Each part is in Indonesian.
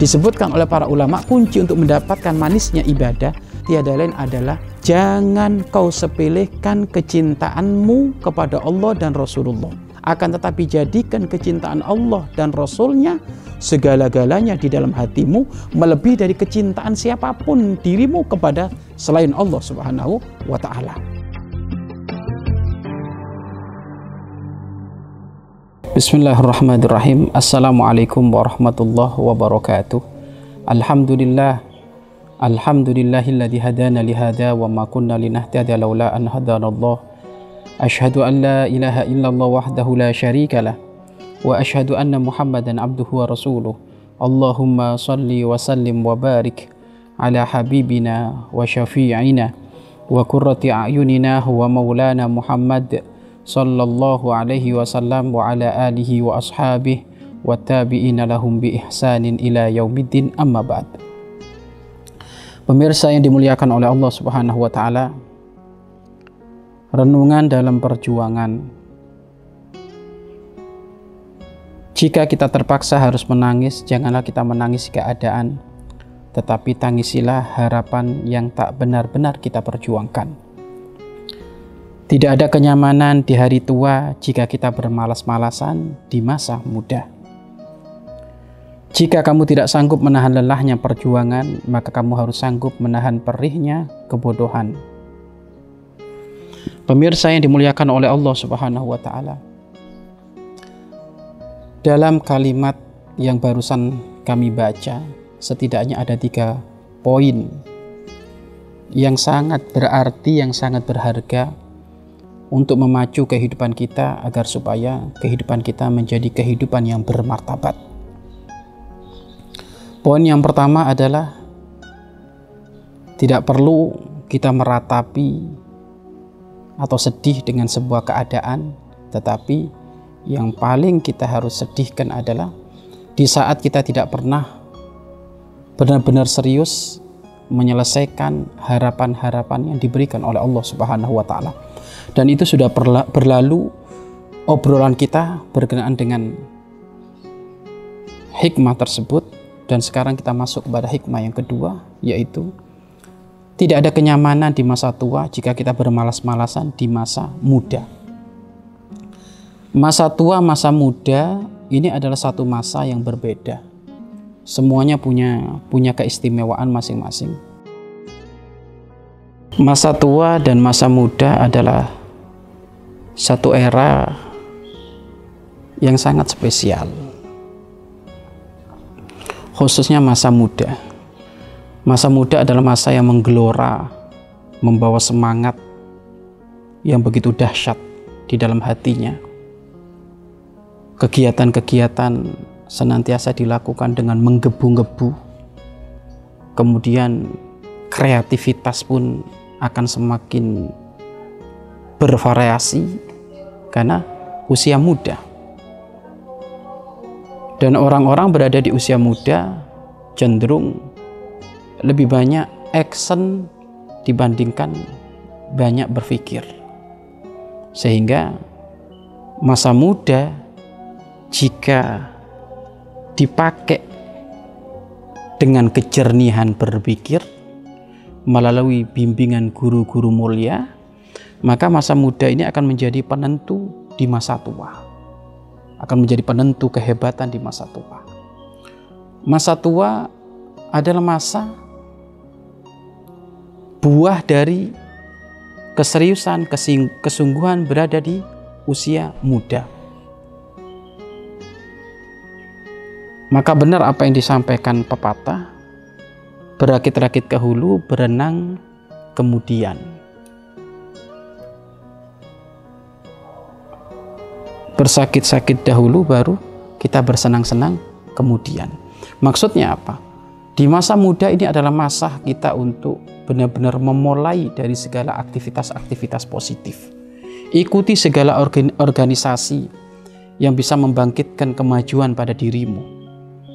disebutkan oleh para ulama kunci untuk mendapatkan manisnya ibadah tiada lain adalah jangan kau sepelekan kecintaanmu kepada Allah dan Rasulullah akan tetapi jadikan kecintaan Allah dan Rasulnya segala-galanya di dalam hatimu melebihi dari kecintaan siapa pun dirimu kepada selain Allah Subhanahu wa taala. بسم الله الرحمن الرحيم السلام عليكم ورحمة الله وبركاته الحمد لله الحمد لله الذي هدانا لهذا وما كنا لنهتدي لولا أن هدانا الله أشهد أن لا إله إلا الله وحده لا شريك له وأشهد أن محمدا عبده ورسوله اللهم صل وسلم وبارك على حبيبنا وشفيعنا وكرة أعيننا هو مولانا محمد sallallahu alaihi wasallam wa ala alihi wa ashabihi wa tabi'ina lahum bi ihsanin ila yaumiddin amma ba'd. Pemirsa yang dimuliakan oleh Allah Subhanahu wa taala renungan dalam perjuangan. Jika kita terpaksa harus menangis janganlah kita menangis keadaan tetapi tangisilah harapan yang tak benar-benar kita perjuangkan tidak ada kenyamanan di hari tua jika kita bermalas-malasan di masa muda. Jika kamu tidak sanggup menahan lelahnya perjuangan, maka kamu harus sanggup menahan perihnya kebodohan. Pemirsa yang dimuliakan oleh Allah Subhanahu wa taala. Dalam kalimat yang barusan kami baca, setidaknya ada tiga poin yang sangat berarti, yang sangat berharga untuk memacu kehidupan kita agar supaya kehidupan kita menjadi kehidupan yang bermartabat. Poin yang pertama adalah tidak perlu kita meratapi atau sedih dengan sebuah keadaan, tetapi yang paling kita harus sedihkan adalah di saat kita tidak pernah benar-benar serius menyelesaikan harapan-harapan yang diberikan oleh Allah Subhanahu wa taala dan itu sudah berlalu obrolan kita berkenaan dengan hikmah tersebut dan sekarang kita masuk kepada hikmah yang kedua yaitu tidak ada kenyamanan di masa tua jika kita bermalas-malasan di masa muda. Masa tua, masa muda ini adalah satu masa yang berbeda. Semuanya punya punya keistimewaan masing-masing. Masa tua dan masa muda adalah satu era yang sangat spesial. Khususnya masa muda. Masa muda adalah masa yang menggelora membawa semangat yang begitu dahsyat di dalam hatinya. Kegiatan-kegiatan senantiasa dilakukan dengan menggebu-gebu. Kemudian kreativitas pun akan semakin bervariasi karena usia muda. Dan orang-orang berada di usia muda cenderung lebih banyak action dibandingkan banyak berpikir. Sehingga masa muda jika dipakai dengan kejernihan berpikir melalui bimbingan guru-guru mulia maka masa muda ini akan menjadi penentu di masa tua. Akan menjadi penentu kehebatan di masa tua. Masa tua adalah masa buah dari keseriusan, kesungguhan berada di usia muda. Maka benar apa yang disampaikan pepatah, berakit-rakit ke hulu, berenang kemudian. bersakit-sakit dahulu baru kita bersenang-senang kemudian. Maksudnya apa? Di masa muda ini adalah masa kita untuk benar-benar memulai dari segala aktivitas-aktivitas positif. Ikuti segala organisasi yang bisa membangkitkan kemajuan pada dirimu.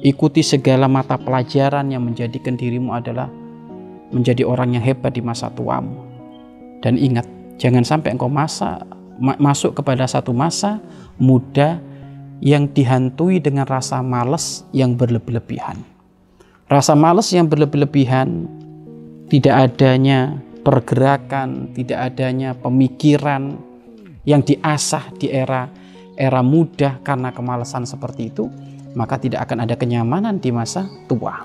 Ikuti segala mata pelajaran yang menjadikan dirimu adalah menjadi orang yang hebat di masa tuamu. Dan ingat, jangan sampai engkau masa masuk kepada satu masa muda yang dihantui dengan rasa malas yang berlebihan. Rasa malas yang berlebihan, tidak adanya pergerakan, tidak adanya pemikiran yang diasah di era era muda karena kemalasan seperti itu, maka tidak akan ada kenyamanan di masa tua.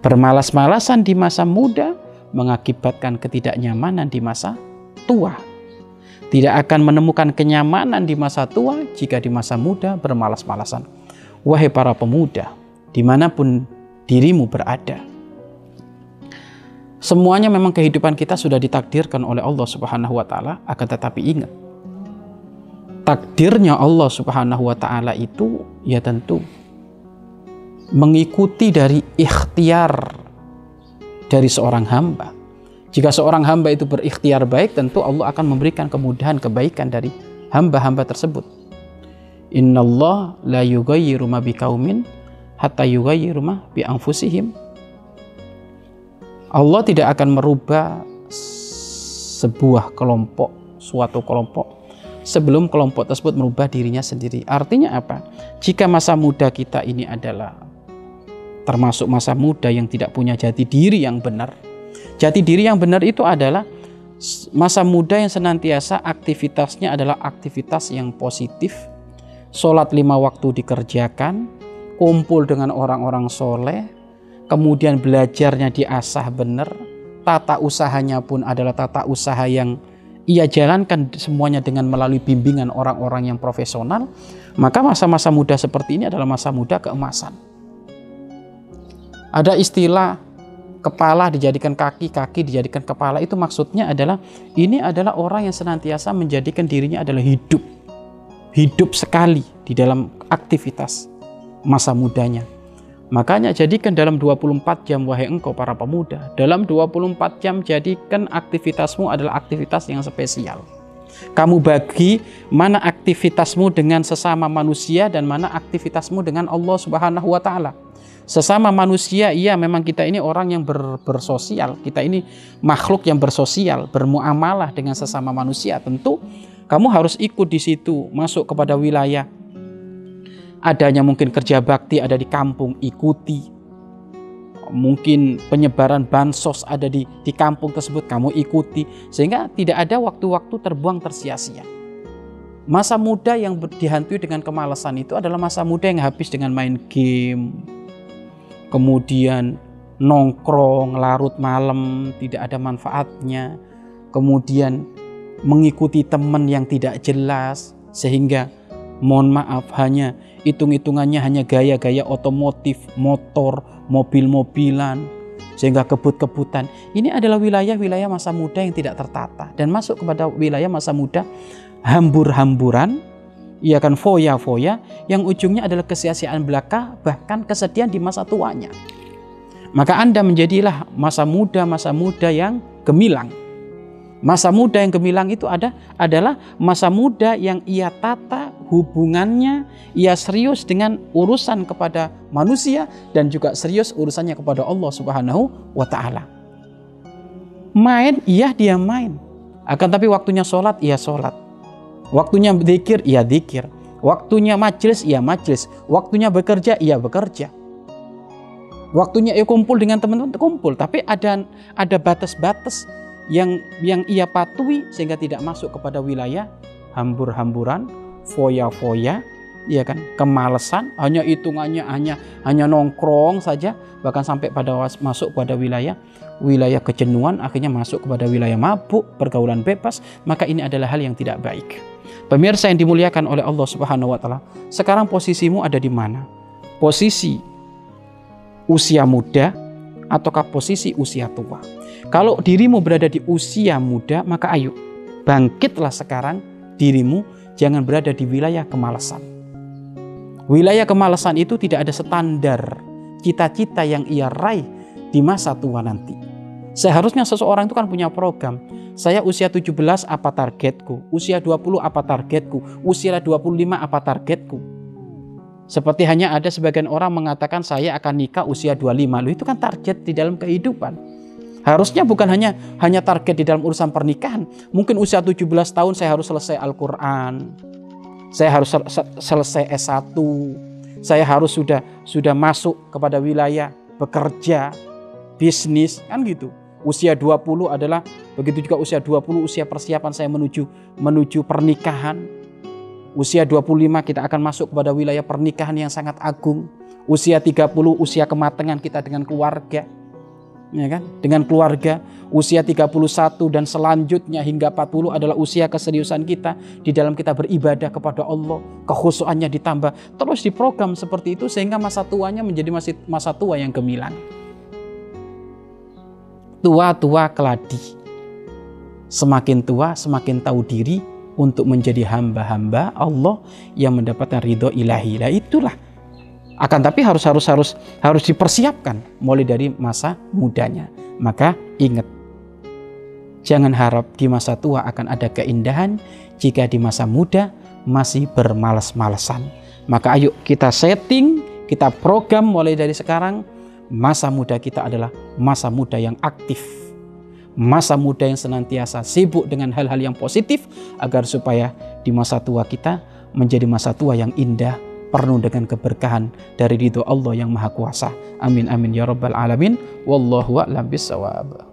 Bermalas-malasan di masa muda mengakibatkan ketidaknyamanan di masa tua. Tidak akan menemukan kenyamanan di masa tua jika di masa muda bermalas-malasan. Wahai para pemuda, di mana pun dirimu berada. Semuanya memang kehidupan kita sudah ditakdirkan oleh Allah Subhanahu wa taala, akan tetapi ingat takdirnya Allah Subhanahu wa taala itu ya tentu mengikuti dari ikhtiar dari seorang hamba. Jika seorang hamba itu berikhtiar baik, tentu Allah akan memberikan kemudahan kebaikan dari hamba-hamba tersebut. Inna Allah la yughayyiru ma biqaumin hatta yughayyiru ma bi anfusihim. Allah tidak akan merubah sebuah kelompok, suatu kelompok sebelum kelompok tersebut merubah dirinya sendiri. Artinya apa? Jika masa muda kita ini adalah termasuk masa muda yang tidak punya jati diri yang benar. Jati diri yang benar itu adalah masa muda yang senantiasa aktivitasnya adalah aktivitas yang positif. Sholat lima waktu dikerjakan, kumpul dengan orang-orang soleh, kemudian belajarnya diasah benar, tata usahanya pun adalah tata usaha yang ia jalankan semuanya dengan melalui bimbingan orang-orang yang profesional, maka masa-masa muda seperti ini adalah masa muda keemasan. Ada istilah kepala dijadikan kaki, kaki dijadikan kepala itu maksudnya adalah ini adalah orang yang senantiasa menjadikan dirinya adalah hidup. Hidup sekali di dalam aktivitas masa mudanya. Makanya jadikan dalam 24 jam wahai engkau para pemuda. Dalam 24 jam jadikan aktivitasmu adalah aktivitas yang spesial. Kamu bagi mana aktivitasmu dengan sesama manusia dan mana aktivitasmu dengan Allah Subhanahu wa taala. Sesama manusia, iya memang kita ini orang yang ber, bersosial. Kita ini makhluk yang bersosial, bermuamalah dengan sesama manusia. Tentu kamu harus ikut di situ, masuk kepada wilayah adanya mungkin kerja bakti ada di kampung, ikuti. Mungkin penyebaran bansos ada di, di kampung tersebut, kamu ikuti. Sehingga tidak ada waktu-waktu terbuang tersia-sia. Masa muda yang dihantui dengan kemalasan itu adalah masa muda yang habis dengan main game. Kemudian nongkrong larut malam, tidak ada manfaatnya. Kemudian mengikuti teman yang tidak jelas sehingga mohon maaf hanya hitung-hitungannya hanya gaya-gaya otomotif, motor, mobil-mobilan, sehingga kebut-kebutan. Ini adalah wilayah-wilayah masa muda yang tidak tertata dan masuk kepada wilayah masa muda hambur-hamburan, ia akan foya-foya yang ujungnya adalah kesia-siaan belaka bahkan kesedihan di masa tuanya. Maka Anda menjadilah masa muda masa muda yang gemilang Masa muda yang gemilang itu ada adalah masa muda yang ia tata hubungannya, ia serius dengan urusan kepada manusia dan juga serius urusannya kepada Allah Subhanahu wa taala. Main, iya dia main. Akan tapi waktunya sholat, ia sholat. Waktunya zikir, ia zikir. Waktunya majelis, ia majelis. Waktunya bekerja, ia bekerja. Waktunya ia kumpul dengan teman-teman, kumpul. Tapi ada ada batas-batas yang yang ia patuhi sehingga tidak masuk kepada wilayah hambur-hamburan, foya-foya, ya kan, kemalesan, hanya hitungannya hanya hanya nongkrong saja, bahkan sampai pada masuk pada wilayah wilayah kejenuhan, akhirnya masuk kepada wilayah mabuk, pergaulan bebas, maka ini adalah hal yang tidak baik. Pemirsa yang dimuliakan oleh Allah Subhanahu wa taala, sekarang posisimu ada di mana? Posisi usia muda ataukah posisi usia tua? Kalau dirimu berada di usia muda, maka ayo bangkitlah sekarang dirimu jangan berada di wilayah kemalasan. Wilayah kemalasan itu tidak ada standar cita-cita yang ia raih di masa tua nanti. Seharusnya seseorang itu kan punya program. Saya usia 17 apa targetku? Usia 20 apa targetku? Usia 25 apa targetku? Seperti hanya ada sebagian orang mengatakan saya akan nikah usia 25. Loh itu kan target di dalam kehidupan. Harusnya bukan hanya hanya target di dalam urusan pernikahan. Mungkin usia 17 tahun saya harus selesai Al-Qur'an. Saya harus sel selesai S1. Saya harus sudah sudah masuk kepada wilayah bekerja, bisnis, kan gitu. Usia 20 adalah begitu juga usia 20 usia persiapan saya menuju menuju pernikahan. Usia 25 kita akan masuk kepada wilayah pernikahan yang sangat agung. Usia 30 usia kematangan kita dengan keluarga ya kan? Dengan keluarga, usia 31 dan selanjutnya hingga 40 adalah usia keseriusan kita di dalam kita beribadah kepada Allah, kekhusuannya ditambah. Terus diprogram seperti itu sehingga masa tuanya menjadi masa, masa tua yang gemilang. Tua-tua keladi. Semakin tua, semakin tahu diri untuk menjadi hamba-hamba Allah yang mendapatkan ridho ilahi. Nah itulah akan tapi harus harus harus harus dipersiapkan mulai dari masa mudanya. Maka ingat jangan harap di masa tua akan ada keindahan jika di masa muda masih bermalas-malasan. Maka ayo kita setting, kita program mulai dari sekarang masa muda kita adalah masa muda yang aktif. Masa muda yang senantiasa sibuk dengan hal-hal yang positif agar supaya di masa tua kita menjadi masa tua yang indah, penuh dengan keberkahan dari ridho Allah yang Maha Kuasa. Amin amin ya rabbal alamin. Wallahu a'lam bissawab.